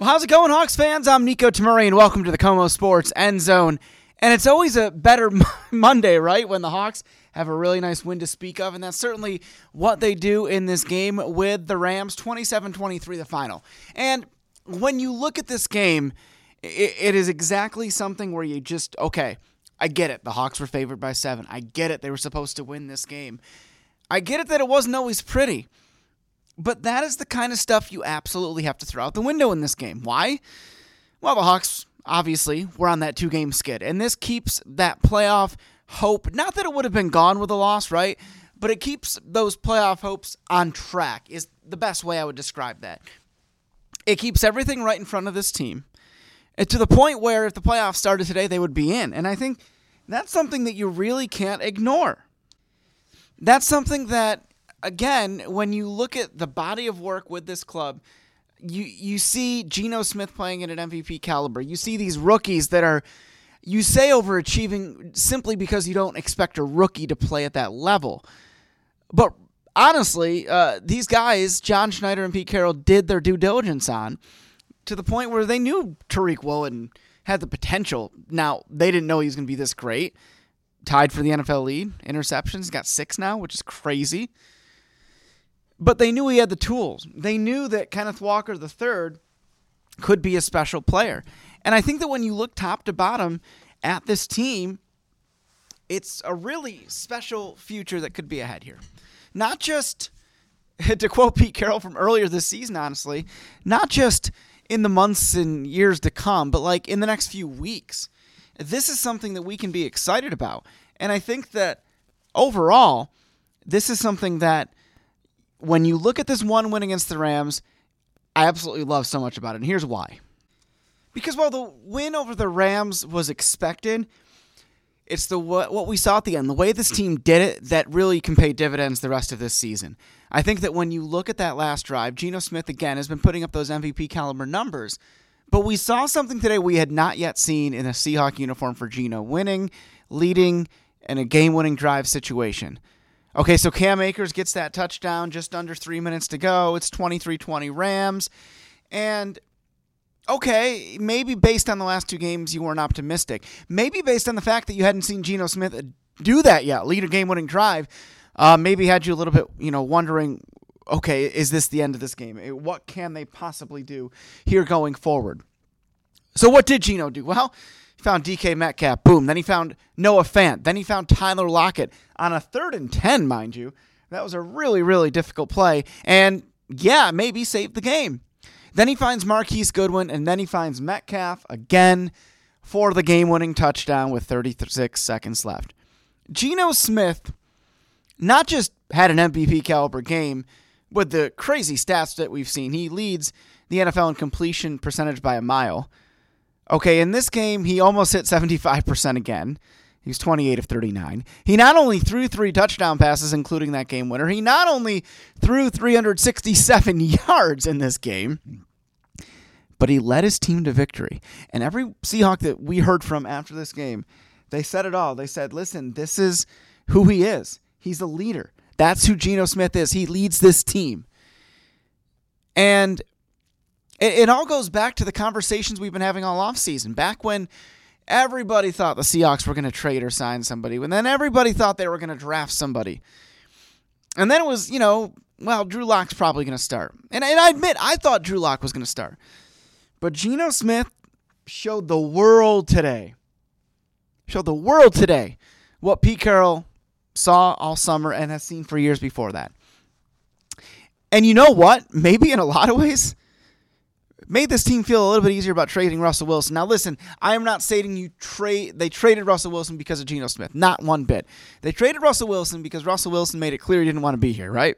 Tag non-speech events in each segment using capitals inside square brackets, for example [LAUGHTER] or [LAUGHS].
Well, how's it going, Hawks fans? I'm Nico Tamuri, and welcome to the KOMO Sports End Zone. And it's always a better [LAUGHS] Monday, right? When the Hawks have a really nice win to speak of, and that's certainly what they do in this game with the Rams 27 23, the final. And when you look at this game, it, it is exactly something where you just, okay, I get it. The Hawks were favored by seven. I get it. They were supposed to win this game. I get it that it wasn't always pretty. But that is the kind of stuff you absolutely have to throw out the window in this game. Why? Well, the Hawks obviously were on that two game skid, and this keeps that playoff hope. Not that it would have been gone with a loss, right? But it keeps those playoff hopes on track, is the best way I would describe that. It keeps everything right in front of this team to the point where if the playoffs started today, they would be in. And I think that's something that you really can't ignore. That's something that again, when you look at the body of work with this club, you you see Geno Smith playing at an MVP caliber. You see these rookies that are you say overachieving simply because you don't expect a rookie to play at that level. But honestly, uh, these guys, John Schneider and Pete Carroll, did their due diligence on to the point where they knew Tariq Woolen had the potential. Now, they didn't know he was going to be this great. Tied for the NFL lead, interceptions, got six now, which is crazy but they knew he had the tools. They knew that Kenneth Walker III could be a special player. And I think that when you look top to bottom at this team, it's a really special future that could be ahead here. Not just, [LAUGHS] to quote Pete Carroll from earlier this season, honestly, not just in the months and years to come, but like in the next few weeks. This is something that we can be excited about. And I think that overall, this is something that when you look at this one win against the Rams, I absolutely love so much about it. And here's why. Because while the win over the Rams was expected, it's the what we saw at the end, the way this team did it, that really can pay dividends the rest of this season. I think that when you look at that last drive, Geno Smith again has been putting up those MVP caliber numbers, but we saw something today we had not yet seen in a Seahawk uniform for Geno, winning, leading, in a game-winning drive situation. Okay, so Cam Akers gets that touchdown just under three minutes to go. It's 23 20 Rams. And okay, maybe based on the last two games, you weren't optimistic. Maybe based on the fact that you hadn't seen Geno Smith do that yet, lead a game winning drive, uh, maybe had you a little bit, you know, wondering, okay, is this the end of this game? What can they possibly do here going forward? So, what did Geno do? Well, found DK Metcalf. Boom. Then he found Noah Fant. Then he found Tyler Lockett on a third and 10, mind you. That was a really, really difficult play. And yeah, maybe saved the game. Then he finds Marquise Goodwin, and then he finds Metcalf again for the game winning touchdown with 36 seconds left. Geno Smith not just had an MVP caliber game with the crazy stats that we've seen, he leads the NFL in completion percentage by a mile. Okay, in this game, he almost hit 75% again. He was 28 of 39. He not only threw three touchdown passes, including that game winner, he not only threw 367 [LAUGHS] yards in this game, but he led his team to victory. And every Seahawk that we heard from after this game, they said it all. They said, listen, this is who he is. He's a leader. That's who Geno Smith is. He leads this team. And it, it all goes back to the conversations we've been having all offseason. Back when everybody thought the Seahawks were going to trade or sign somebody, and then everybody thought they were going to draft somebody. And then it was, you know, well, Drew Lock's probably going to start. And, and I admit, I thought Drew Lock was going to start. But Geno Smith showed the world today, showed the world today what Pete Carroll saw all summer and has seen for years before that. And you know what? Maybe in a lot of ways, made this team feel a little bit easier about trading Russell Wilson. Now, listen, I am not saying you trade. They traded Russell Wilson because of Geno Smith, not one bit. They traded Russell Wilson because Russell Wilson made it clear he didn't want to be here. Right?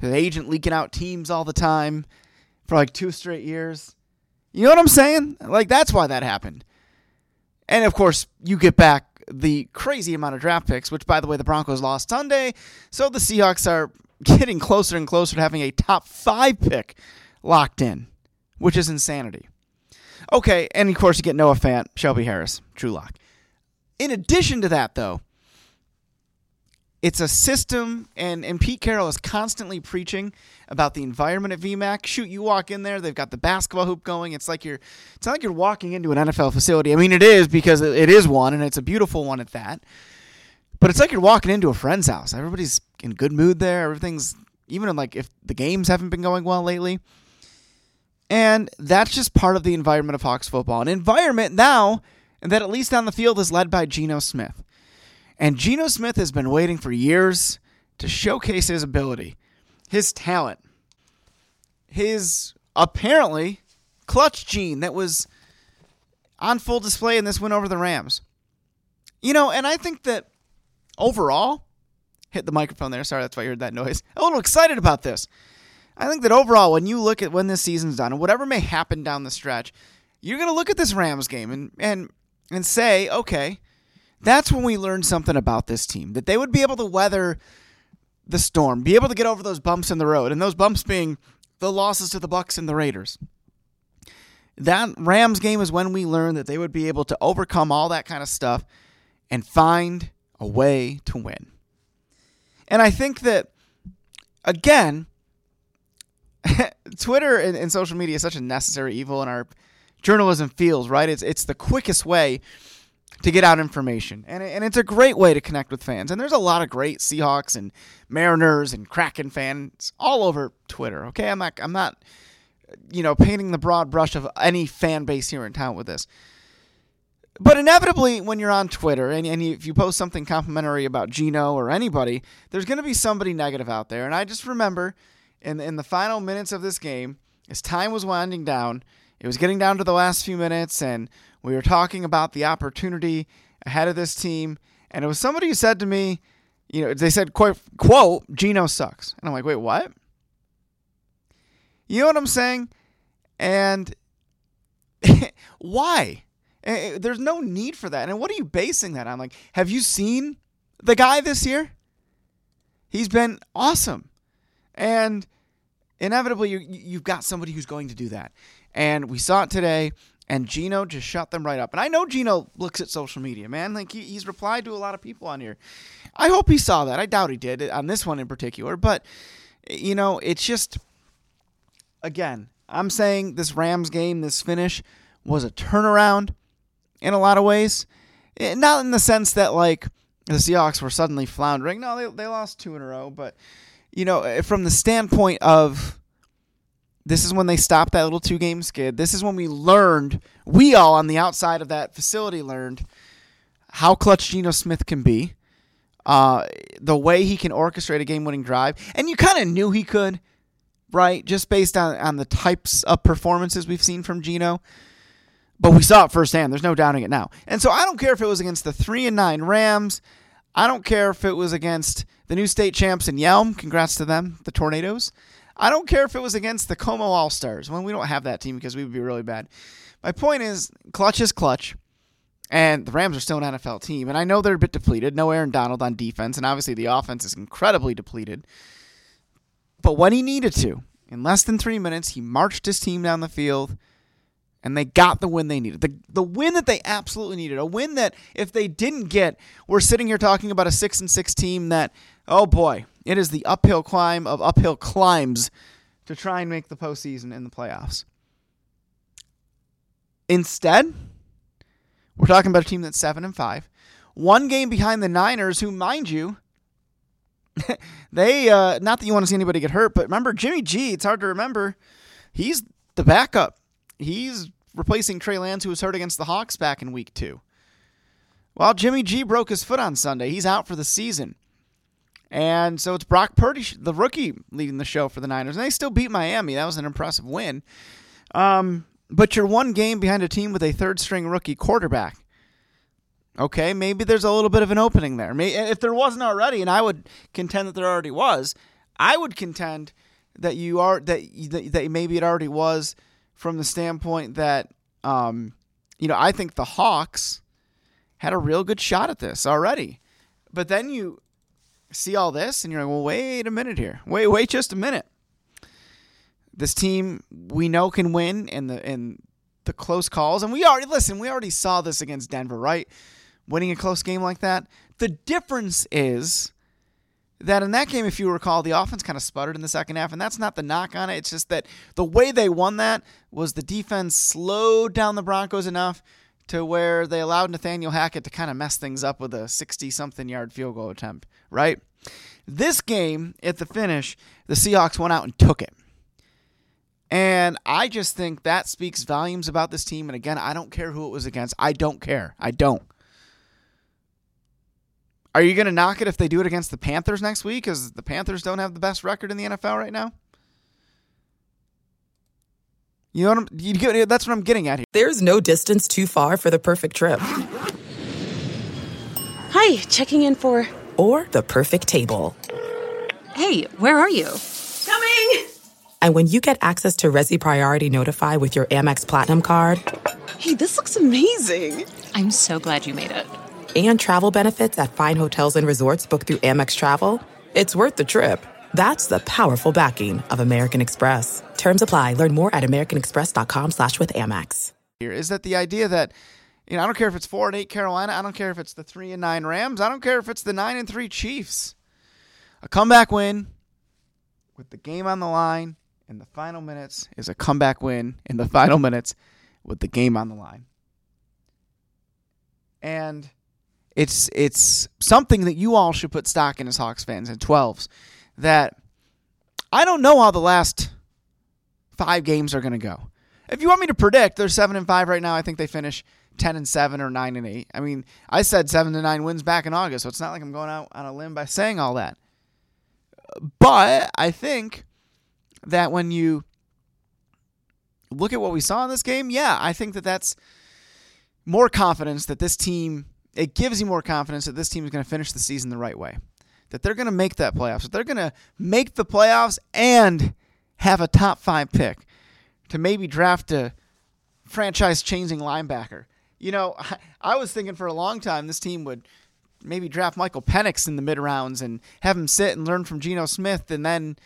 The agent leaking out teams all the time for like two straight years. You know what I'm saying? Like that's why that happened. And of course, you get back the crazy amount of draft picks, which, by the way, the Broncos lost Sunday. So the Seahawks are [LAUGHS] getting closer and closer to having a top five pick locked in, which is insanity. Okay, and of course, you get Noah Fant, Shelby Harris, Drew Lock. In addition to that, though, it's a system, and, and Pete Carroll is constantly preaching about the environment at VMAC. Shoot, you walk in there, they've got the basketball hoop going. It's like you're, it's not like you're walking into an NFL facility. I mean, it is because it is one, and it's a beautiful one at that. But it's like you're walking into a friend's house. Everybody's in good mood there. Everything's even in like if the games haven't been going well lately. And that's just part of the environment of Hawks football. An environment now that at least on the field is led by Geno Smith. And Geno Smith has been waiting for years to showcase his ability, his talent, his apparently clutch gene that was on full display in this win over the Rams. You know, and I think that overall, hit the microphone there. Sorry, that's why you heard that noise. A little excited about this. I think that overall, when you look at when this season's done and whatever may happen down the stretch, you're going to look at this Rams game and, and and say, okay, that's when we learned something about this team that they would be able to weather the storm, be able to get over those bumps in the road, and those bumps being the losses to the Bucks and the Raiders. That Rams game is when we learned that they would be able to overcome all that kind of stuff and find a way to win. And I think that again, [LAUGHS] Twitter and, and, social media is such a necessary evil in our journalism fields, right? It's it's the quickest way to get out information. And, and it's a great way to connect with fans. And there's a lot of great Seahawks and Mariners and Kraken fans all over Twitter. Okay, I'm not I'm not you know painting the broad brush of any fan base here in town with this. But inevitably, when you're on Twitter and, and if you post something complimentary about Geno or anybody, there's going to be somebody negative out there. And I just remember in, in the final minutes of this game, as time was winding down, it was getting down to the last few minutes, and we were talking about the opportunity ahead of this team. And it was somebody who said to me, you know, they said, quote, quote Geno sucks. And I'm like, wait, what? You know what I'm saying? And [LAUGHS] why? Eh, eh, there's no need for that. And what are you basing that on? Like, have you seen the guy this year? He's been awesome. And inevitably, you, you've got somebody who's going to do that. And we saw it today, and Geno just shut them right up. And I know Geno looks at social media, man. Like he, he's replied to a lot of people on here. I hope he saw that. I doubt he did on this one in particular. But, you know, it's just, again, I'm saying this Rams game, this finish, was a turnaround in a lot of ways. Eh, not in the sense that, like, the Seahawks were suddenly floundering. No, they, they lost two in a row. But, you know, eh, from the standpoint of this is when they stopped that little two game skid. This is when we learned, we all on the outside of that facility learned how clutch Geno Smith can be, uh, the way he can orchestrate a game winning drive. And you kind of knew he could, right? Just based on, on the types of performances we've seen from Geno. But we saw it firsthand. There's no doubting it now. And so I don't care if it was against the 3 and 9 Rams. I don't care if it was against the new state champs in Yelm. Congrats to them, the Tornadoes. I don't care if it was against the KOMO All Stars. When we don't have that team because we would be really bad. My point is, clutch is clutch, and the Rams are still an NFL team. And I know they're a bit depleted. No Aaron Donald on defense, and obviously the offense is incredibly depleted. But when he needed to, in less than three minutes, he marched his team down the field and they got the win they needed. The, the win that they absolutely needed. A win that if they didn't get, we're sitting here talking about a 6 and 6 team that oh boy, it is the uphill climb of uphill climbs to try and make the postseason in the playoffs. Instead, we're talking about a team that's seven and five, one game behind the Niners, who, mind you, [LAUGHS] they uh, not that you want to see anybody get hurt, but remember Jimmy G. It's hard to remember. He's the backup. He's replacing Trey Lance, who was hurt against the Hawks back in Week Two. Well, Jimmy G broke his foot on Sunday. He's out for the season. And so it's Brock Purdy, the rookie, leading the show for the Niners. And they still beat Miami. That was an impressive win. Um, but you're one game behind a team with a third string rookie quarterback. Okay, maybe there's a little bit of an opening there. If there wasn't already, and I would contend that there already was, I would contend that you are that, that maybe it already was from the standpoint that um, you know I think the Hawks had a real good shot at this already. But then you see all this and you're like, well, wait a minute here. Wait, wait just a minute. This team we know can win in the in the close calls. And we already listen, we already saw this against Denver, right? Winning a close game like that. The difference is that in that game, if you recall, the offense kind of sputtered in the second half, and that's not the knock on it. It's just that the way they won that was the defense slowed down the Broncos enough to where they allowed Nathaniel Hackett to kind of mess things up with a 60 something yard field goal attempt, right? This game, at the finish, the Seahawks went out and took it. And I just think that speaks volumes about this team. And again, I don't care who it was against. I don't care. I don't. Are you going to knock it if they do it against the Panthers next week? Because the Panthers don't have the best record in the NFL right now. You know what I'm, you get, that's what I'm getting at here. There's no distance too far for the perfect trip. Hi, checking in for. Or the perfect table. Hey, where are you? Coming! And when you get access to Resy Priority Notify with your Amex Platinum card. Hey, this looks amazing! I'm so glad you made it. And travel benefits at fine hotels and resorts booked through Amex Travel. It's worth the trip. That's the powerful backing of American Express. Terms apply. Learn more at americanexpress.com slash with Amex. Here is that the idea that, you know, I don't care if it's four and eight Carolina, I don't care if it's the three and nine Rams, I don't care if it's the nine and three Chiefs. A comeback win with the game on the line in the final minutes is a comeback win in the [LAUGHS] final minutes with the game on the line. And it's it's something that you all should put stock in as Hawks fans and 12s that I don't know how the last five games are going to go. If you want me to predict, they're seven and five right now. I think they finish ten and seven or nine and eight. I mean, I said seven to nine wins back in August, so it's not like I'm going out on a limb by saying all that. But I think that when you look at what we saw in this game, yeah, I think that that's more confidence that this team. It gives you more confidence that this team is going to finish the season the right way that they're going to make that playoffs, that they're going to make the playoffs and have a top five pick to maybe draft a franchise changing linebacker. You know, [LAUGHS] I was thinking for a long time this team would maybe draft Michael Penix in the mid rounds and have him sit and learn from Geno Smith and then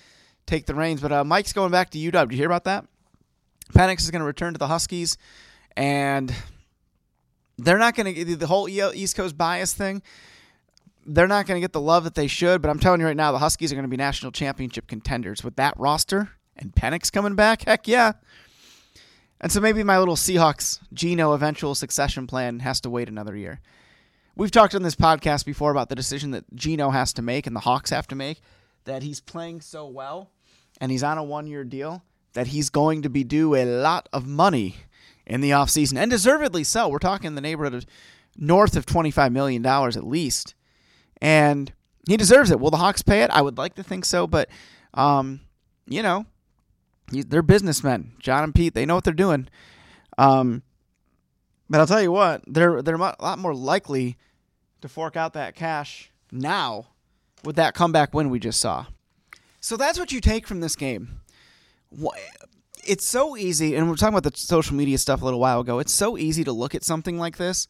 take the reins. But uh, Mike's going back to UW. Did you hear about that? Penix is going to return to the Huskies, and they're not going to the whole East Coast bias thing they're not going to get the love that they should. But I'm telling you right now, the Huskies are going to be national championship contenders with that roster and Penix coming back. Heck yeah. And so maybe my little Seahawks Geno eventual succession plan has to wait another year. We've talked on this podcast before about the decision that Geno has to make and the Hawks have to make that he's playing so well and he's on a one year deal that he's going to be due a lot of money in the offseason and deservedly so. We're talking the neighborhood of north of $25 million at least and he deserves it. Will the Hawks pay it? I would like to think so, but um, you know, they're businessmen. John and Pete, they know what they're doing. Um, but I'll tell you what, they're they're a lot more likely to fork out that cash now with that comeback win we just saw. So that's what you take from this game. It's so easy, and we are talking about the social media stuff a little while ago. It's so easy to look at something like this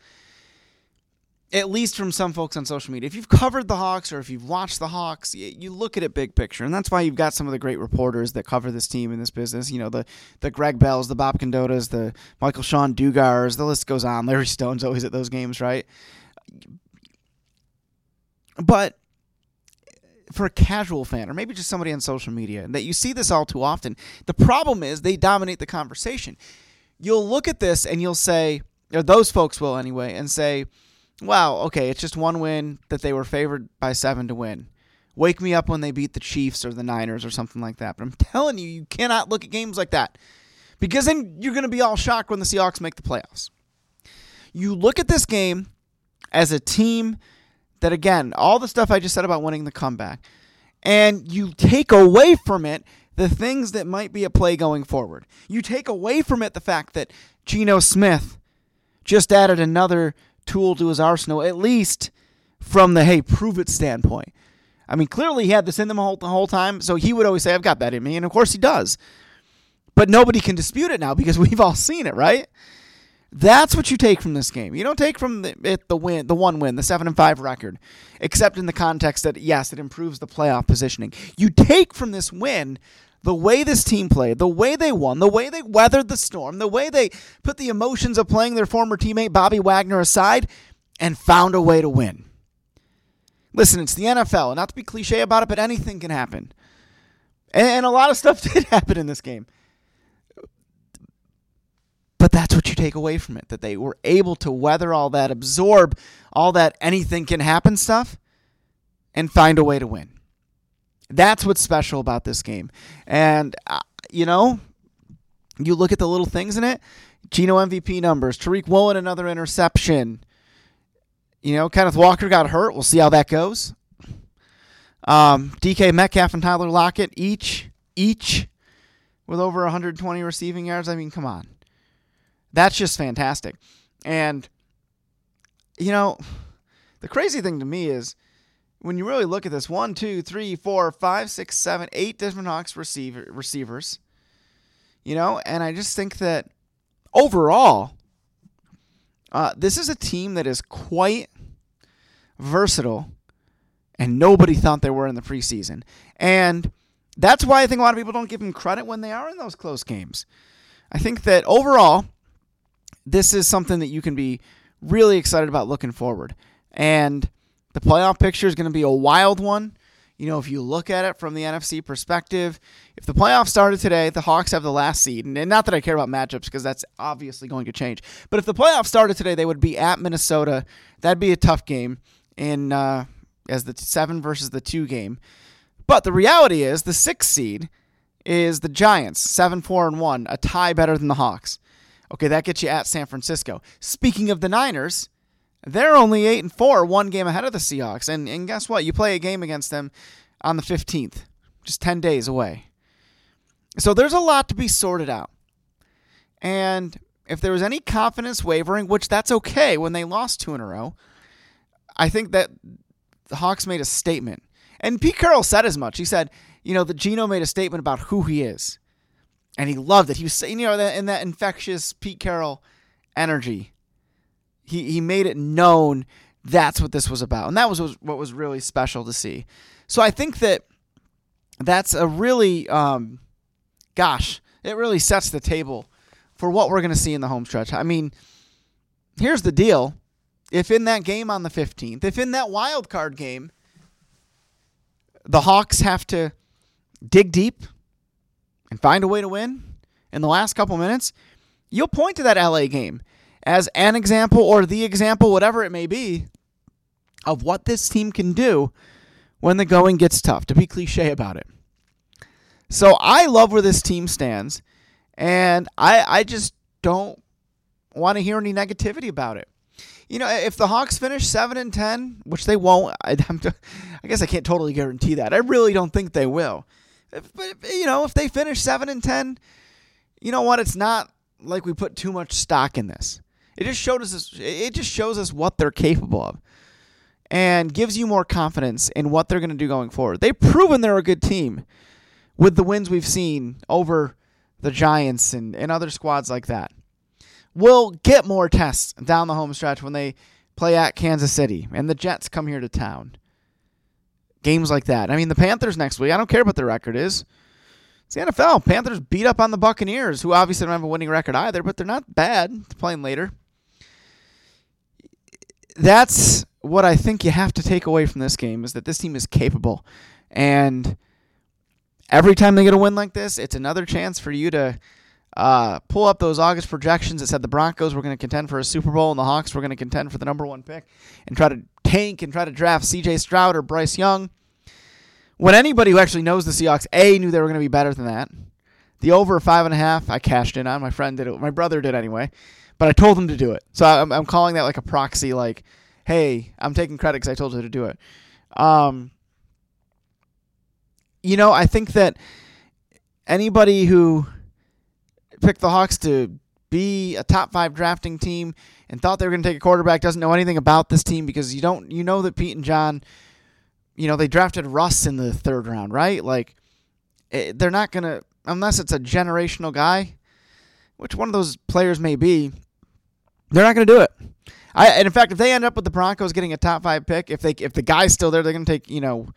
at least from some folks on social media. If you've covered the Hawks or if you've watched the Hawks, you look at it big picture, and that's why you've got some of the great reporters that cover this team in this business. You know, the the Greg Bells, the Bob Condottas, the Michael-Shawn Dugars, the list goes on. Larry Stone's always at those games, right? But for a casual fan or maybe just somebody on social media that you see this all too often, the problem is they dominate the conversation. You'll look at this and you'll say, or those folks will anyway, and say wow, okay, it's just one win that they were favored by seven to win. Wake me up when they beat the Chiefs or the Niners or something like that. But I'm telling you, you cannot look at games like that because then you're going to be all shocked when the Seahawks make the playoffs. You look at this game as a team that, again, all the stuff I just said about winning the comeback, and you take away from it the things that might be at play going forward. You take away from it the fact that Geno Smith just added another tool to his arsenal, at least from the hey, prove it standpoint. I mean, clearly he had this in him whole, the whole time, so he would always say, I've got that in me, and of course he does. But nobody can dispute it now because [LAUGHS] we've all seen it, right? That's what you take from this game. You don't take from the, it the win, the one win, the seven and five record, except in the context that yes, it improves the playoff positioning. You take from this win the way this team played, the way they won, the way they weathered the storm, the way they put the emotions of playing their former teammate Bobby Wagner aside and found a way to win. Listen, it's the NFL, not to be cliche about it, but anything can happen. And a lot of stuff [LAUGHS] did happen in this game. But that's what you take away from it that they were able to weather all that, absorb all that anything can happen stuff, and find a way to win. That's what's special about this game. And, uh, you know, you look at the little things in it Geno MVP numbers, Tariq Woolen, another interception. You know, Kenneth Walker got hurt. We'll see how that goes. Um, DK Metcalf and Tyler Lockett each, each with over 120 receiving yards. I mean, come on. That's just fantastic. And, you know, the crazy thing to me is when you really look at this one, two, three, four, five, six, seven, eight different Hawks receiver, receivers, you know, and I just think that overall, uh, this is a team that is quite versatile, and nobody thought they were in the preseason. And that's why I think a lot of people don't give them credit when they are in those close games. I think that overall, this is something that you can be really excited about looking forward. And the playoff picture is going to be a wild one. You know, if you look at it from the NFC perspective, if the playoffs started today, the Hawks have the last seed. And not that I care about matchups because that's obviously going to change. But if the playoffs started today, they would be at Minnesota. That'd be a tough game in uh, as the seven versus the two game. But the reality is the sixth seed is the Giants, seven, four, and one, a tie better than the Hawks. Okay, that gets you at San Francisco. Speaking of the Niners, they're only eight and four, one game ahead of the Seahawks. And and guess what? You play a game against them on the fifteenth, just ten days away. So there's a lot to be sorted out. And if there was any confidence wavering, which that's okay when they lost two in a row, I think that the Hawks made a statement. And Pete Carroll said as much. He said, you know, that Geno made a statement about who he is. And he loved it. He was you know, in that infectious Pete Carroll energy he he made it known that's what this was about, and that was what was really special to see. So I think that that's a really, um, gosh, it really sets the table for what we're going to see in the home stretch. I mean, here's the deal: if in that game on the 15th, if in that wild card game, the Hawks have to dig deep and find a way to win in the last couple minutes, you'll point to that LA game as an example or the example, whatever it may be, of what this team can do when the going gets tough, to be cliche about it. So I love where this team stands, and I, I just don't want to hear any negativity about it. You know, if the Hawks finish seven and ten, which they won't, [LAUGHS] I, I guess I can't totally guarantee that. I really don't think they will. But you know, if they finish seven and ten, you know what? It's not like we put too much stock in this. It just showed us it just shows us what they're capable of and gives you more confidence in what they're going to do going forward. They've proven they're a good team with the wins we've seen over the Giants and, and other squads like that. We'll get more tests down the home stretch when they play at Kansas City and the Jets come here to town. Games like that. I mean, the Panthers next week, I don't care what their record is. It's the NFL. Panthers beat up on the Buccaneers, who obviously don't have a winning record either, but they're not bad. playing later that's what I think you have to take away from this game is that this team is capable. And every time they get a win like this, it's another chance for you to uh, pull up those August projections that said the Broncos were going to contend for a Super Bowl and the Hawks were going to contend for the number one pick and try to tank and try to draft CJ Stroud or Bryce Young. When anybody who actually knows the Seahawks, A, knew they were going to be better than that. The over five and a half, I cashed in on. My friend did it. My brother did anyway but I told him to do it. So I'm, I'm calling that like a proxy, like, hey, I'm taking credit because I told you to do it. Um, you know, I think that anybody who picked the Hawks to be a top five drafting team and thought they were going to take a quarterback doesn't know anything about this team because you don't, you know that Pete and John, you know, they drafted Russ in the third round, right? Like, it, eh, they're not going to, unless it's a generational guy, which one of those players may be, They're not going to do it. I, and in fact, if they end up with the Broncos getting a top five pick, if they if the guy's still there, they're going to take you know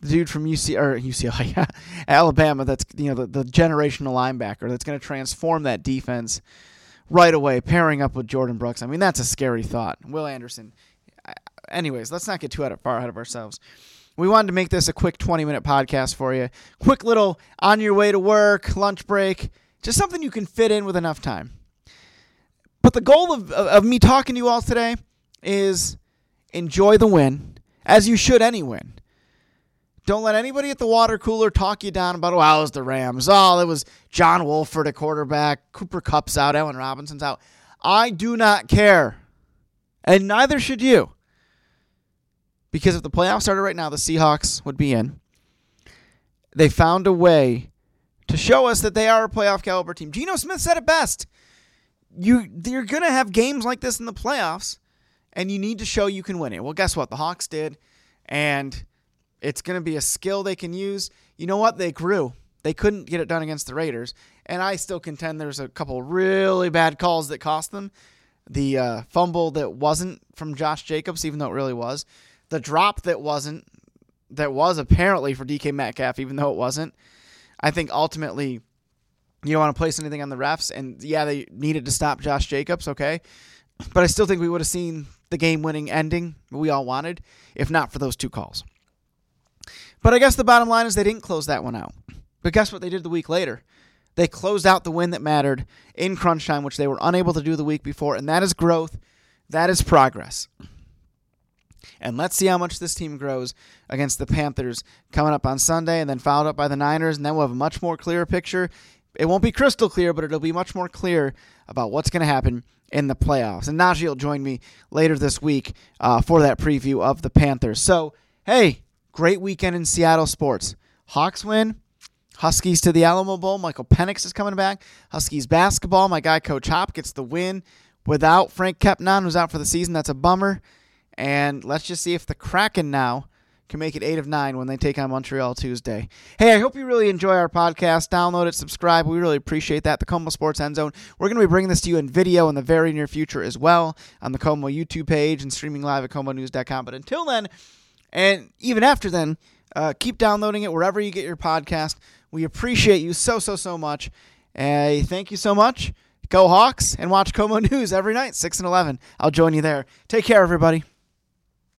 the dude from UC or [LAUGHS] UCLA, yeah, Alabama. That's you know the, the generational linebacker that's going to transform that defense right away, pairing up with Jordyn Brooks. I mean, that's a scary thought. Will Anderson. Anyways, let's not get too of, far ahead of ourselves. We wanted to make this a quick 20 minute podcast for you. Quick little on your way to work, lunch break, just something you can fit in with enough time. But the goal of, of, of me talking to you all today is enjoy the win, as you should any win. Don't let anybody at the water cooler talk you down about, oh, it was the Rams. Oh, it was John Wolford at quarterback. Cooper Kupp's out. Allen Robinson's out. I do not care. And neither should you. Because if the playoffs started right now, the Seahawks would be in. They found a way to show us that they are a playoff caliber team. Geno Smith said it best. You you're gonna have games like this in the playoffs, and you need to show you can win it. Well, guess what? The Hawks did, and it's going to be a skill they can use. You know what? They grew. They couldn't get it done against the Raiders. And I still contend there's a couple really bad calls that cost them. The uh, fumble that wasn't from Josh Jacobs, even though it really was. The drop that wasn't, that was apparently for DK Metcalf, even though it wasn't. I think ultimately you don't want to place anything on the refs. And yeah, they needed to stop Josh Jacobs, okay? But I still think we would have seen the game winning ending we all wanted if not for those two calls. But I guess the bottom line is they didn't close that one out. But guess what they did the week later? They closed out the win that mattered in crunch time, which they were unable to do the week before, and that is growth. That is progress. And let's see how much this team grows against the Panthers coming up on Sunday and then followed up by the Niners, and then we'll have a much more clear picture. It won't be crystal clear, but it'll be much more clear about what's going to happen in the playoffs. And Najee will join me later this week uh, for that preview of the Panthers. So, hey, Great weekend in Seattle sports. Hawks win. Huskies to the Alamo Bowl. Michael Penix is coming back. Huskies basketball. My guy Coach Hop gets the win without Franck Kepnang, who's out for the season. That's a bummer. And let's just see if the Kraken now can make it eight of nine when they take on Montreal Tuesday. Hey, I hope you really enjoy our podcast. Download it, subscribe. We really appreciate that. The KOMO Sports End Zone. We're going to be bringing this to you in video in the very near future as well on the KOMO YouTube page and streaming live at komonews.com. But until then, and even after then, uh, keep downloading it wherever you get your podcast. We appreciate you so, so, so much. Uh, thank you so much. Go Hawks and watch KOMO [LAUGHS] News every night, 6 and 11. I'll join you there. Take care, everybody.